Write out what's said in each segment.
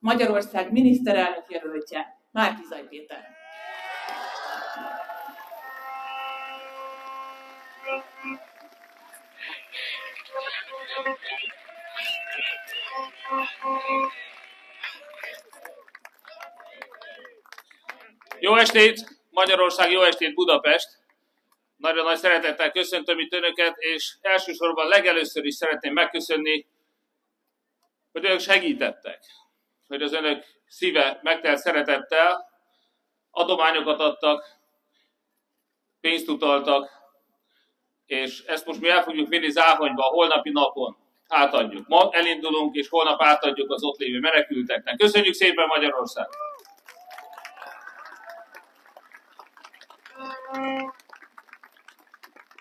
Magyarország miniszterelnök jelöltje, Márkizaj Péter. Jó estét! Magyarország, jó estét Budapest! Nagyon nagy szeretettel köszöntöm itt Önöket, és elsősorban legelőször is szeretném megköszönni, hogy Önök segítettek, hogy az Önök szíve megtelt szeretettel, adományokat adtak, pénzt utaltak, és ezt most mi el fogjuk vinni Záhonyba a holnapi napon. Átadjuk. Ma elindulunk, és holnap átadjuk az ott lévő menekülteknek. Köszönjük szépen Magyarország!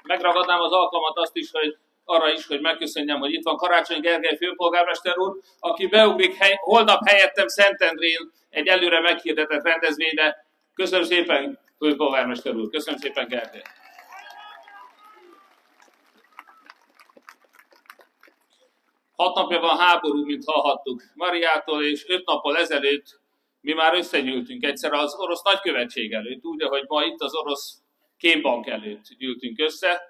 Megragadnám az alkalmat azt is, hogy arra is, hogy megköszönjem, hogy itt van Karácsony Gergely főpolgármester úr, aki beugrik hely, holnap helyettem Szentendrén egy előre meghirdetett rendezvényre. Köszönöm szépen, főpolgármester úr. Köszönöm szépen, Gergely. Hat napja van háború, mint hallhattuk Mariától, és öt nappal ezelőtt mi már összegyűltünk egyszer az orosz nagykövetség előtt, úgy, ahogy ma itt az orosz kémbank előtt gyűltünk össze,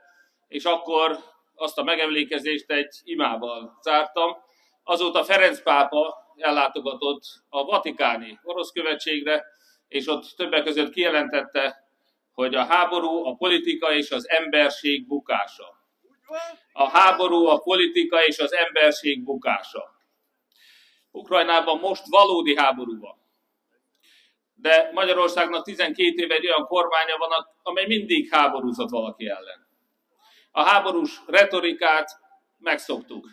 és akkor azt a megemlékezést egy imával zártam. Azóta Ferenc pápa ellátogatott a vatikáni orosz követségre, és ott többek között kijelentette, hogy a háború a politika és az emberség bukása. A háború a politika és az emberség bukása. Ukrajnában most valódi háború van de Magyarországnak 12 éve egy olyan kormánya van, amely mindig háborúzott valaki ellen. A háborús retorikát megszoktuk.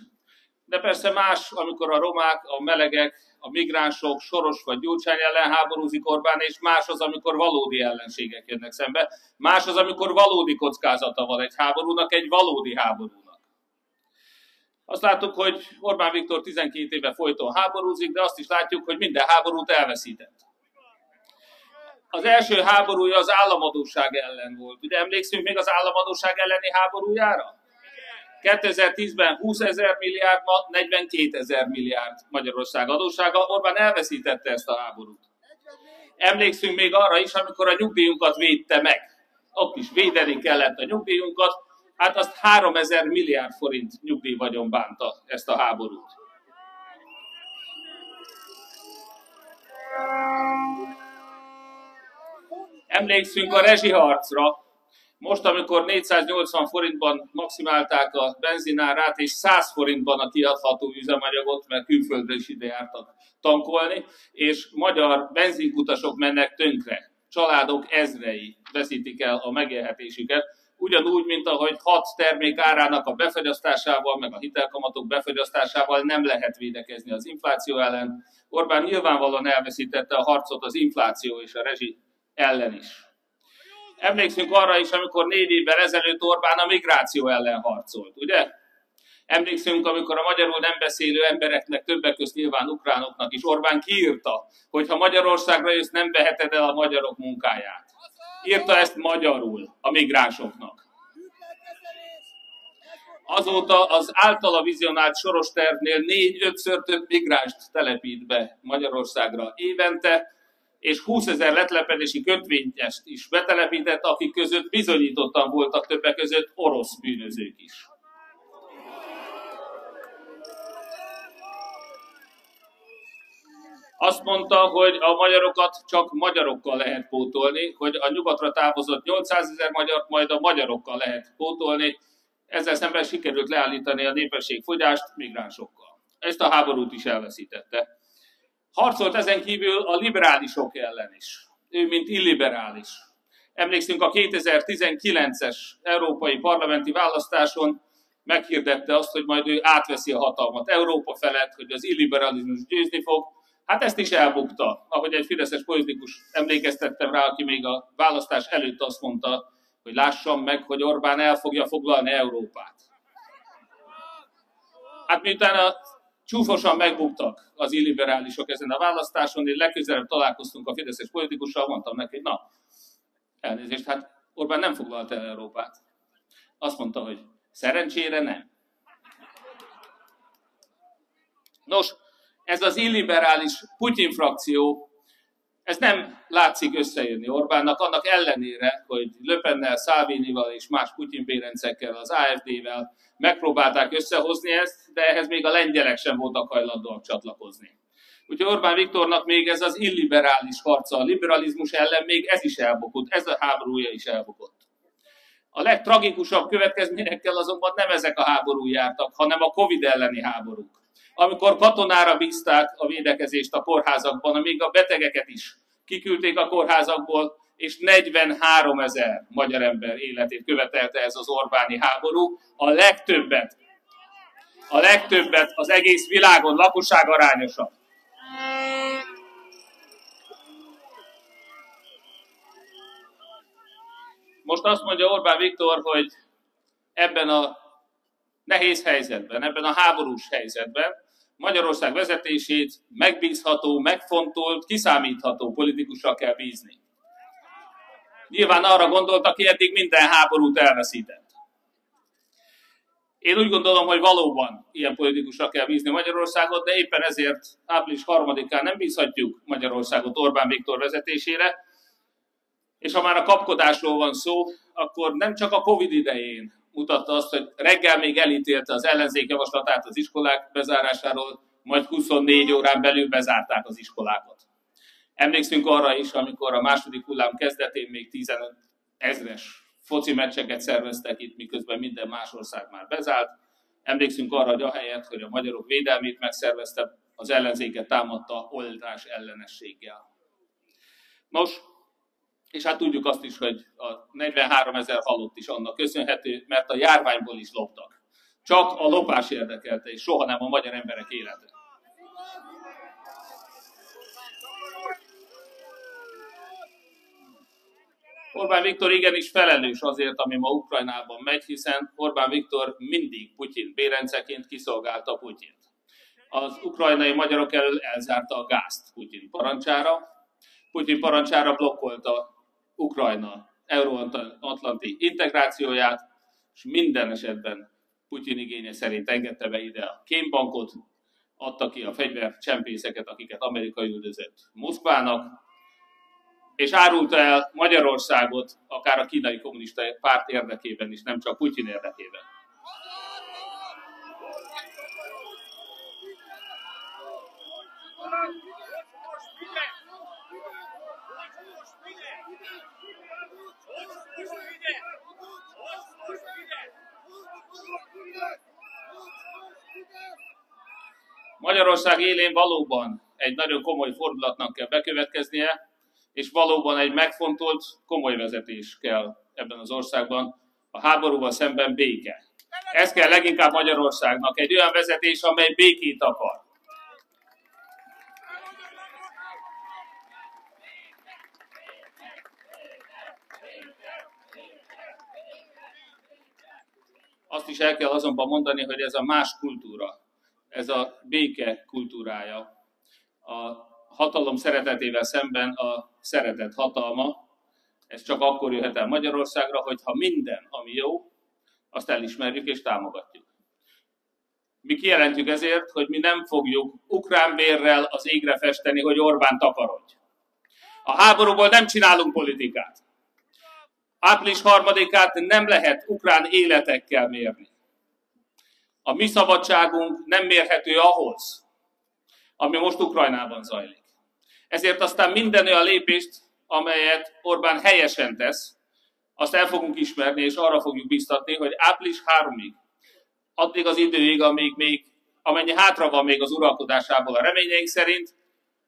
De persze más, amikor a romák, a melegek, a migránsok, Soros vagy Gyurcsány ellen háborúzik Orbán, és más az, amikor valódi ellenségek jönnek szembe. Más az, amikor valódi kockázata van egy háborúnak, egy valódi háborúnak. Azt láttuk, hogy Orbán Viktor 12 éve folyton háborúzik, de azt is látjuk, hogy minden háborút elveszített az első háborúja az államadóság ellen volt. Ugye emlékszünk még az államadóság elleni háborújára? 2010-ben 20 ezer milliárd, ma 42 ezer milliárd Magyarország adósága. Orbán elveszítette ezt a háborút. Emlékszünk még arra is, amikor a nyugdíjunkat védte meg. Ott is védeni kellett a nyugdíjunkat. Hát azt 3000 milliárd forint nyugdíjvagyon bánta ezt a háborút. Emlékszünk a rezsiharcra. Most, amikor 480 forintban maximálták a benzinárát, és 100 forintban a kiadható üzemanyagot, mert külföldre is ide jártak tankolni, és magyar benzinkutasok mennek tönkre. Családok ezrei veszítik el a megélhetésüket, ugyanúgy, mint ahogy hat termék árának a befagyasztásával, meg a hitelkamatok befagyasztásával nem lehet védekezni az infláció ellen. Orbán nyilvánvalóan elveszítette a harcot az infláció és a rezsi ellen is. Emlékszünk arra is, amikor négy évvel ezelőtt Orbán a migráció ellen harcolt, ugye? Emlékszünk, amikor a magyarul nem beszélő embereknek, többek között nyilván ukránoknak is Orbán kiírta, hogy ha Magyarországra jössz, nem veheted el a magyarok munkáját. Írta ezt magyarul a migránsoknak. Azóta az általa vizionált soros tervnél négy-ötször több migránst telepít be Magyarországra évente, és 20 ezer letlepedési kötvényest is betelepített, akik között bizonyítottan voltak többek között orosz bűnözők is. Azt mondta, hogy a magyarokat csak magyarokkal lehet pótolni, hogy a nyugatra távozott 800 ezer magyart majd a magyarokkal lehet pótolni. Ezzel szemben sikerült leállítani a népességfogyást migránsokkal. Ezt a háborút is elveszítette. Harcolt ezen kívül a liberálisok ellen is. Ő, mint illiberális. Emlékszünk a 2019-es európai parlamenti választáson meghirdette azt, hogy majd ő átveszi a hatalmat Európa felett, hogy az illiberalizmus győzni fog. Hát ezt is elbukta, ahogy egy fideszes politikus emlékeztettem rá, aki még a választás előtt azt mondta, hogy lássam meg, hogy Orbán el fogja foglalni Európát. Hát miután a Csúfosan megbuktak az illiberálisok ezen a választáson, én legközelebb találkoztunk a fideszes politikussal, mondtam neki, na, elnézést, hát Orbán nem foglalta el Európát. Azt mondta, hogy szerencsére nem. Nos, ez az illiberális Putyin frakció, ez nem látszik összejönni Orbánnak, annak ellenére, hogy Löpennel, Szávinival és más Putyin bérencekkel, az AFD-vel megpróbálták összehozni ezt, de ehhez még a lengyelek sem voltak hajlandóak csatlakozni. Úgyhogy Orbán Viktornak még ez az illiberális harca a liberalizmus ellen még ez is elbukott, ez a háborúja is elbukott. A legtragikusabb következményekkel azonban nem ezek a háború jártak, hanem a Covid elleni háborúk. Amikor katonára bízták a védekezést a kórházakban, amíg a betegeket is kiküldték a kórházakból, és 43 ezer magyar ember életét követelte ez az Orbáni háború. A legtöbbet, a legtöbbet az egész világon lakosság arányosan. Most azt mondja Orbán Viktor, hogy ebben a nehéz helyzetben, ebben a háborús helyzetben Magyarország vezetését megbízható, megfontolt, kiszámítható politikusra kell bízni. Nyilván arra gondolt, aki eddig minden háborút elveszített. Én úgy gondolom, hogy valóban ilyen politikusra kell bízni Magyarországot, de éppen ezért április harmadikán nem bízhatjuk Magyarországot Orbán Viktor vezetésére, és ha már a kapkodásról van szó, akkor nem csak a Covid idején mutatta azt, hogy reggel még elítélte az ellenzék javaslatát az iskolák bezárásáról, majd 24 órán belül bezárták az iskolákat. Emlékszünk arra is, amikor a második hullám kezdetén még 15 ezres foci meccseket szerveztek itt, miközben minden más ország már bezárt. Emlékszünk arra, hogy ahelyett, hogy a magyarok védelmét megszervezte, az ellenzéket támadta oldás ellenességgel. Nos, és hát tudjuk azt is, hogy a 43 ezer halott is annak köszönhető, mert a járványból is loptak. Csak a lopás érdekelte, és soha nem a magyar emberek élete. Orbán Viktor igenis felelős azért, ami ma Ukrajnában megy, hiszen Orbán Viktor mindig Putyin bérenceként kiszolgálta Putyint. Az ukrajnai magyarok elől elzárta a gázt Putyin parancsára, Putyin parancsára blokkolta Ukrajna euróatlanti integrációját, és minden esetben Putyin igénye szerint engedte be ide a kémbankot, adta ki a fegyvercsempészeket, akiket Amerika üldözött Moszkvának, és árulta el Magyarországot akár a kínai kommunista párt érdekében is, nem csak Putyin érdekében. Magyarország élén valóban egy nagyon komoly fordulatnak kell bekövetkeznie, és valóban egy megfontolt, komoly vezetés kell ebben az országban, a háborúval szemben béke. Ez kell leginkább Magyarországnak, egy olyan vezetés, amely békét akar. Is el kell azonban mondani, hogy ez a más kultúra, ez a béke kultúrája. A hatalom szeretetével szemben a szeretet hatalma, ez csak akkor jöhet el Magyarországra, hogyha minden, ami jó, azt elismerjük és támogatjuk. Mi kijelentjük ezért, hogy mi nem fogjuk ukrán bérrel az égre festeni, hogy Orbán takarodj. A háborúból nem csinálunk politikát. Április harmadikát nem lehet ukrán életekkel mérni. A mi szabadságunk nem mérhető ahhoz, ami most Ukrajnában zajlik. Ezért aztán minden olyan lépést, amelyet Orbán helyesen tesz, azt el fogunk ismerni, és arra fogjuk biztatni, hogy április 3-ig, addig az időig, amíg még, amennyi hátra van még az uralkodásából a reményeink szerint,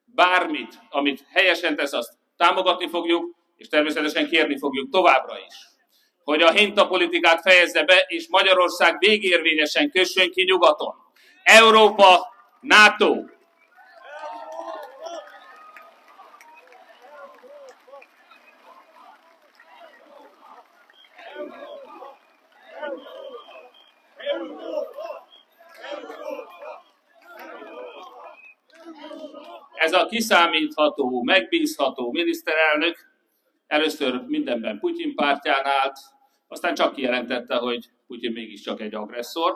bármit, amit helyesen tesz, azt támogatni fogjuk, és természetesen kérni fogjuk továbbra is, hogy a hintapolitikát fejezze be, és Magyarország végérvényesen kössön ki nyugaton. Európa, NATO, ez a kiszámítható, megbízható miniszterelnök először mindenben Putyin pártján állt, aztán csak kijelentette, hogy Putyin mégiscsak egy agresszor.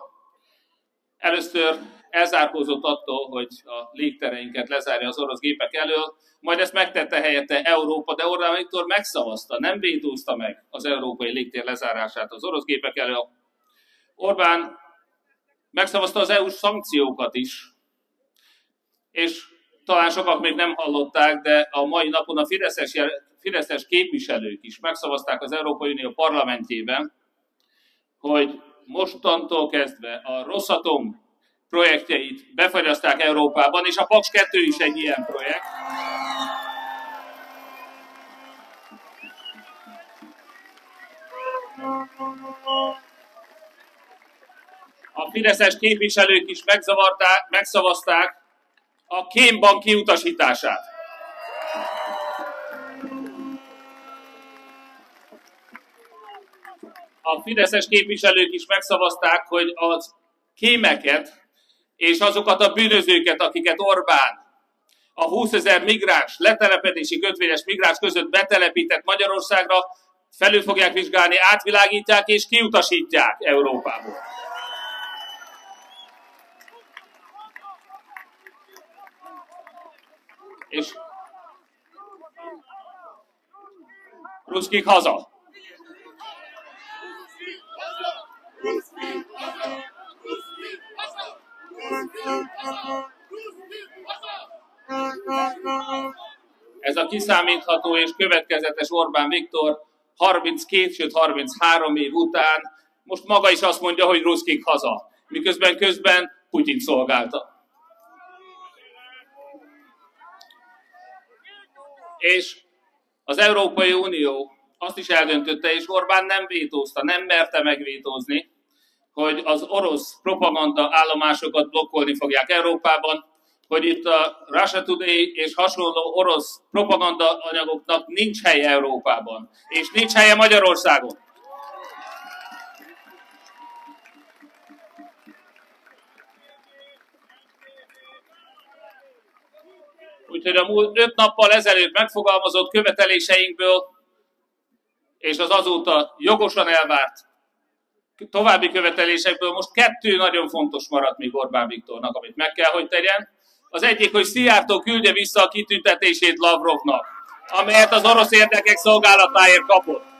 először elzárkózott attól, hogy a légtereinket lezárja az orosz gépek elől, majd ezt megtette helyette Európa, de Orbán Viktor megszavazta, nem vétózta meg az európai légtér lezárását az orosz gépek elől. Orbán megszavazta az EU-s szankciókat is, és talán sokak még nem hallották, de a mai napon a Fideszes, Fideszes képviselők is megszavazták az Európai Unió parlamentjében, hogy mostantól kezdve a Rosszatom projektjeit befagyaszták Európában, és a Paks 2 is egy ilyen projekt. A fideszes képviselők is megszavazták a kémbank kiutasítását. Fideszes képviselők is megszavazták, hogy az kémeket és azokat a bűnözőket, akiket Orbán a 20 ezer migráns, letelepedési kötvényes migráns között betelepített Magyarországra, felül fogják vizsgálni, átvilágítják és kiutasítják Európából. És Ruszkik haza. Ez a kiszámítható és következetes Orbán Viktor 32, sőt 33 év után most maga is azt mondja, hogy Ruszkik haza, miközben közben Putyin szolgálta. És az Európai Unió azt is eldöntötte, és Orbán nem vétózta, nem merte megvétózni, hogy az orosz propaganda állomásokat blokkolni fogják Európában, hogy itt a Russia Today és hasonló orosz propaganda anyagoknak nincs helye Európában, és nincs helye Magyarországon. Úgyhogy a múlt öt nappal ezelőtt megfogalmazott követeléseinkből és az azóta jogosan elvárt további követelésekből most kettő nagyon fontos maradt még Orbán Viktornak, amit meg kell, hogy tegyen. Az egyik, hogy Szijjártó küldje vissza a kitüntetését Lavrovnak, amelyet az orosz érdekek szolgálatáért kapott.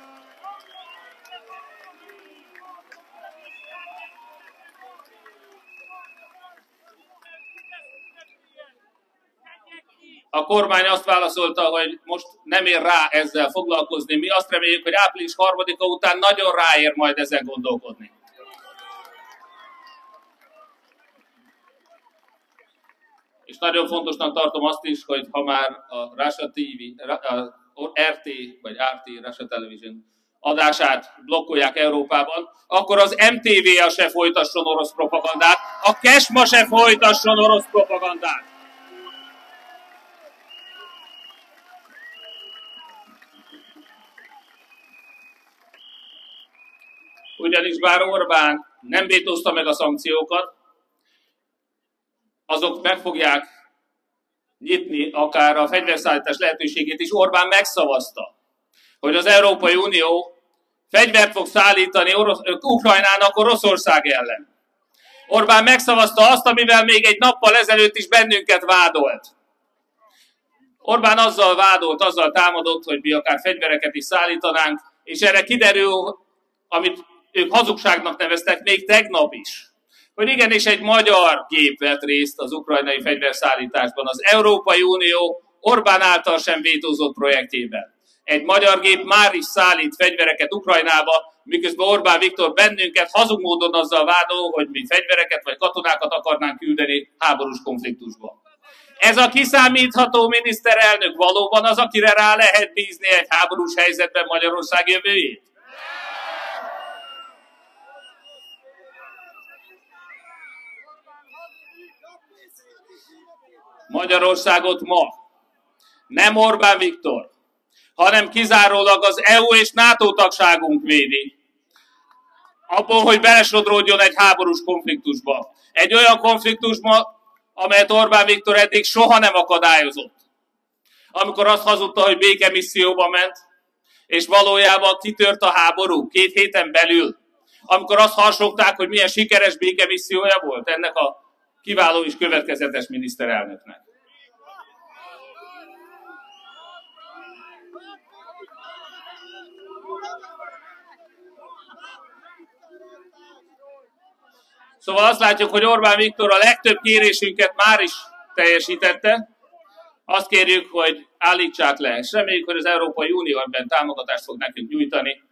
A kormány azt válaszolta, hogy most nem ér rá ezzel foglalkozni. Mi azt reméljük, hogy április harmadika után nagyon ráér majd ezen gondolkodni. És nagyon fontosnak tartom azt is, hogy ha már a Russia TV, a RT vagy RT, Russia Television adását blokkolják Európában, akkor az MTV-a se folytasson orosz propagandát, a Kesma se folytasson orosz propagandát. Ugyanis bár Orbán nem vétózta meg a szankciókat, azok meg fogják nyitni akár a fegyverszállítás lehetőségét is. Orbán megszavazta, hogy az Európai Unió fegyvert fog szállítani Orosz, Ukrajnának Oroszország ellen. Orbán megszavazta azt, amivel még egy nappal ezelőtt is bennünket vádolt. Orbán azzal vádolt, azzal támadott, hogy mi akár fegyvereket is szállítanánk, és erre kiderül, amit ők hazugságnak neveztek még tegnap is, hogy igenis egy magyar gép vett részt az ukrajnai fegyverszállításban, az Európai Unió Orbán által sem vétózott projektjében. Egy magyar gép már is szállít fegyvereket Ukrajnába, miközben Orbán Viktor bennünket hazug módon azzal vádol, hogy mi fegyvereket vagy katonákat akarnánk küldeni háborús konfliktusba. Ez a kiszámítható miniszterelnök valóban az, akire rá lehet bízni egy háborús helyzetben Magyarország jövőjét? Magyarországot ma nem Orbán Viktor, hanem kizárólag az EU és NATO tagságunk védi. Abból, hogy belesodródjon egy háborús konfliktusba. Egy olyan konfliktusba, amelyet Orbán Viktor eddig soha nem akadályozott. Amikor azt hazudta, hogy békemisszióba ment, és valójában kitört a háború két héten belül, amikor azt harsogták, hogy milyen sikeres békemissziója volt ennek a kiváló és következetes miniszterelnöknek. Szóval azt látjuk, hogy Orbán Viktor a legtöbb kérésünket már is teljesítette. Azt kérjük, hogy állítsák le, és reméljük, hogy az Európai Unió ebben támogatást fog nekünk nyújtani,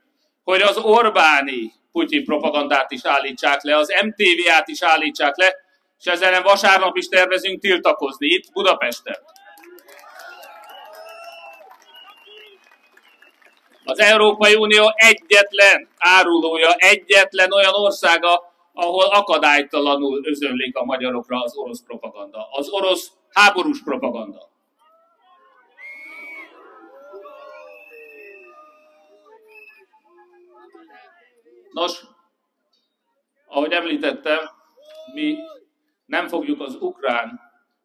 hogy az Orbáni Putyin propagandát is állítsák le, az MTV-át is állítsák le, és ezzel vasárnap is tervezünk tiltakozni itt Budapesten. Az Európai Unió egyetlen árulója, egyetlen olyan országa, ahol akadálytalanul özönlik a magyarokra az orosz propaganda, az orosz háborús propaganda. Nos, ahogy említettem, mi nem fogjuk az ukrán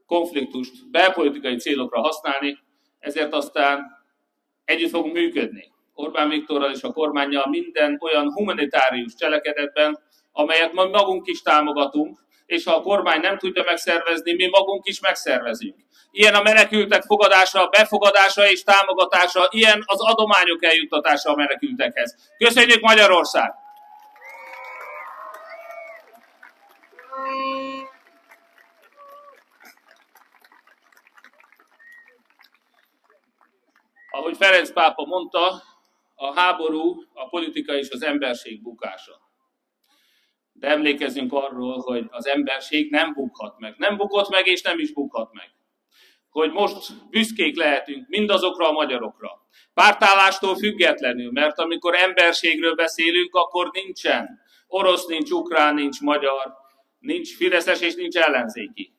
konfliktust belpolitikai célokra használni, ezért aztán együtt fogunk működni. Orbán Viktorral és a kormányjal minden olyan humanitárius cselekedetben, amelyet mi magunk is támogatunk, és ha a kormány nem tudja megszervezni, mi magunk is megszervezünk. Ilyen a menekültek fogadása, befogadása és támogatása, ilyen az adományok eljuttatása a menekültekhez. Köszönjük Magyarország! Ferenc pápa mondta, a háború a politika és az emberség bukása. De emlékezzünk arról, hogy az emberség nem bukhat meg. Nem bukott meg, és nem is bukhat meg. Hogy most büszkék lehetünk mindazokra a magyarokra. Pártállástól függetlenül, mert amikor emberségről beszélünk, akkor nincsen orosz, nincs ukrán, nincs magyar, nincs fideszes és nincs ellenzéki.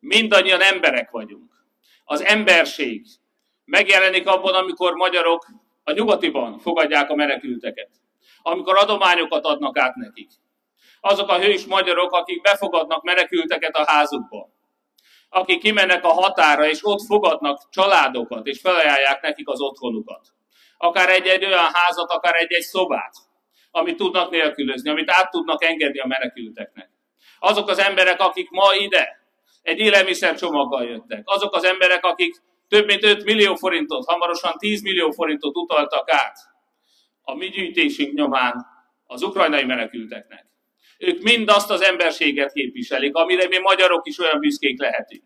Mindannyian emberek vagyunk. Az emberség megjelenik abban, amikor magyarok a nyugatiban fogadják a menekülteket, amikor adományokat adnak át nekik. Azok a hős magyarok, akik befogadnak menekülteket a házukba, akik kimennek a határa, és ott fogadnak családokat, és felajánlják nekik az otthonukat. Akár egy-egy olyan házat, akár egy-egy szobát, amit tudnak nélkülözni, amit át tudnak engedni a menekülteknek. Azok az emberek, akik ma ide egy élelmiszer csomaggal jöttek. Azok az emberek, akik több mint 5 millió forintot, hamarosan 10 millió forintot utaltak át a mi gyűjtésünk nyomán az ukrajnai menekülteknek. Ők mind azt az emberséget képviselik, amire mi magyarok is olyan büszkék lehetünk.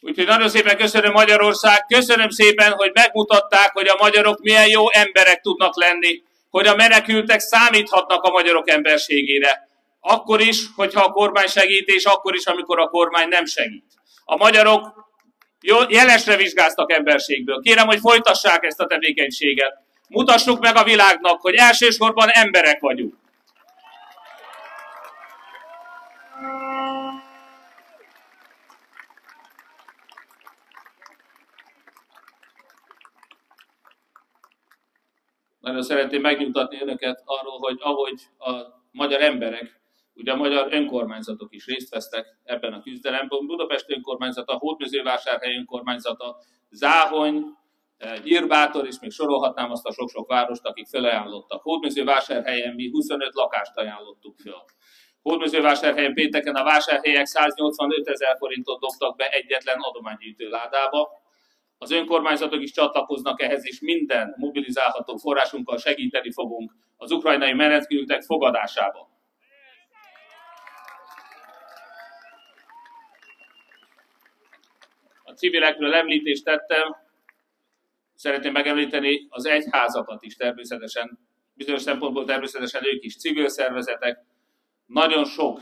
Úgyhogy nagyon szépen köszönöm Magyarország, köszönöm szépen, hogy megmutatták, hogy a magyarok milyen jó emberek tudnak lenni, hogy a menekültek számíthatnak a magyarok emberségére. Akkor is, hogyha a kormány segít, és akkor is, amikor a kormány nem segít. A magyarok jelesre vizsgáztak emberségből. Kérem, hogy folytassák ezt a tevékenységet. Mutassuk meg a világnak, hogy elsősorban emberek vagyunk. Nagyon szeretném megnyugtatni önöket arról, hogy ahogy a magyar emberek Ugye a magyar önkormányzatok is részt vesztek ebben a küzdelemben. Budapest önkormányzata, Hódmezővásárhely önkormányzata, Záhony, Gyírbátor, és még sorolhatnám azt a sok-sok várost, akik felajánlottak. Hódmezővásárhelyen mi 25 lakást ajánlottuk fel. Hódmezővásárhelyen pénteken a vásárhelyek 185 ezer forintot dobtak be egyetlen adománygyűjtő ládába. Az önkormányzatok is csatlakoznak ehhez, és minden mobilizálható forrásunkkal segíteni fogunk az ukrajnai menekültek fogadásában. A civilekről említést tettem, szeretném megemlíteni az egyházakat is természetesen, bizonyos szempontból természetesen ők is civil szervezetek, nagyon sok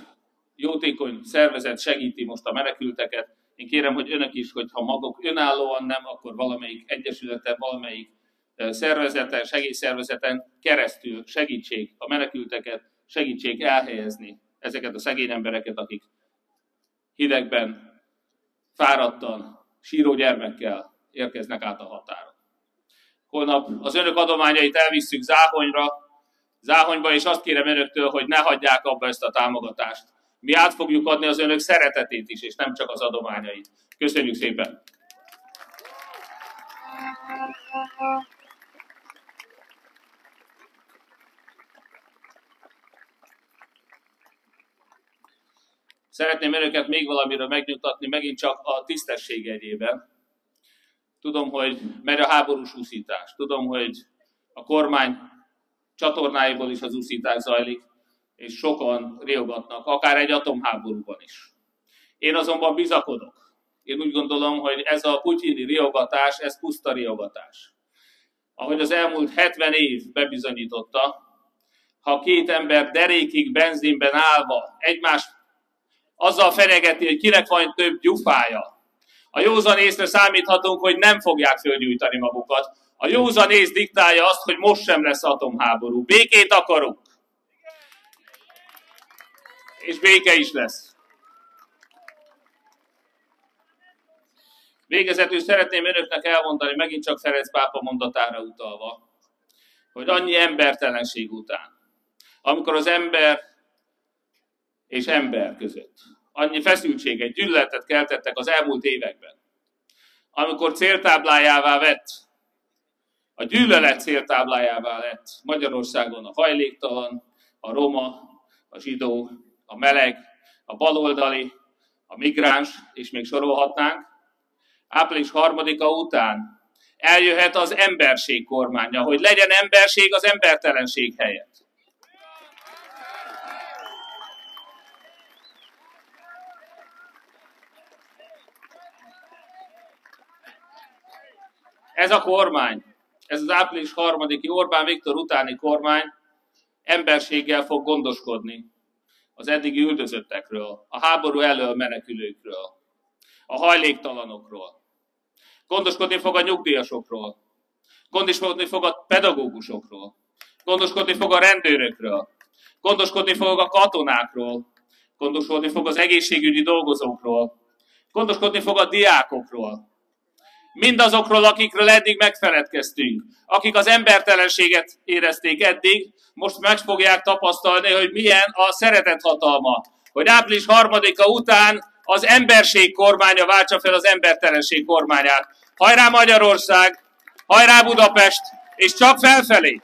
jótékony szervezet segíti most a menekülteket. Én kérem, hogy önök is, hogyha maguk önállóan nem, akkor valamelyik egyesületen, valamelyik szervezeten, segélyszervezeten keresztül segítség a menekülteket, segítség elhelyezni ezeket a szegény embereket, akik hidegben, fáradtan, síró gyermekkel érkeznek át a határon. Holnap az önök adományait elvisszük Záhonyra, Záhonyba, és azt kérem önöktől, hogy ne hagyják abba ezt a támogatást. Mi át fogjuk adni az önök szeretetét is, és nem csak az adományait. Köszönjük szépen! Szeretném önöket még valamiről megnyugtatni, megint csak a tisztesség egyében. Tudom, hogy megy a háborús úszítás. Tudom, hogy a kormány csatornáiból is az úszítás zajlik, és sokan riogatnak, akár egy atomháborúban is. Én azonban bizakodok. Én úgy gondolom, hogy ez a putyini riogatás, ez puszta riogatás. Ahogy az elmúlt 70 év bebizonyította, ha két ember derékig benzinben állva egymás azzal fenyegeti, hogy kinek van több gyufája, a józan észre számíthatunk, hogy nem fogják fölgyújtani magukat. A józan ész diktálja azt, hogy most sem lesz atomháború. Békét akarunk. És béke is lesz. Végezetül szeretném önöknek elmondani, megint csak Ferenc pápa mondatára utalva, hogy annyi embertelenség után, amikor az ember és ember között. Annyi feszültséget, gyűlöletet keltettek az elmúlt években, amikor céltáblájává vett, a gyűlölet céltáblájává lett Magyarországon a hajléktalan, a roma, a zsidó, a meleg, a baloldali, a migráns, és még sorolhatnánk, április harmadika után eljöhet az emberség kormánya, hogy legyen emberség az embertelenség helyett. Ez a kormány, ez az április harmadiki Orbán Viktor utáni kormány emberséggel fog gondoskodni az eddigi üldözöttekről, a háború elől menekülőkről, a hajléktalanokról. Gondoskodni fog a nyugdíjasokról, gondoskodni fog a pedagógusokról, gondoskodni fog a rendőrökről, gondoskodni fog a katonákról, gondoskodni fog az egészségügyi dolgozókról, gondoskodni fog a diákokról, mindazokról, akikről eddig megfeledkeztünk, akik az embertelenséget érezték eddig, most meg fogják tapasztalni, hogy milyen a szeretet hatalma. Hogy április harmadika után az emberség kormánya váltsa fel az embertelenség kormányát. Hajrá Magyarország, hajrá Budapest, és csak felfelé!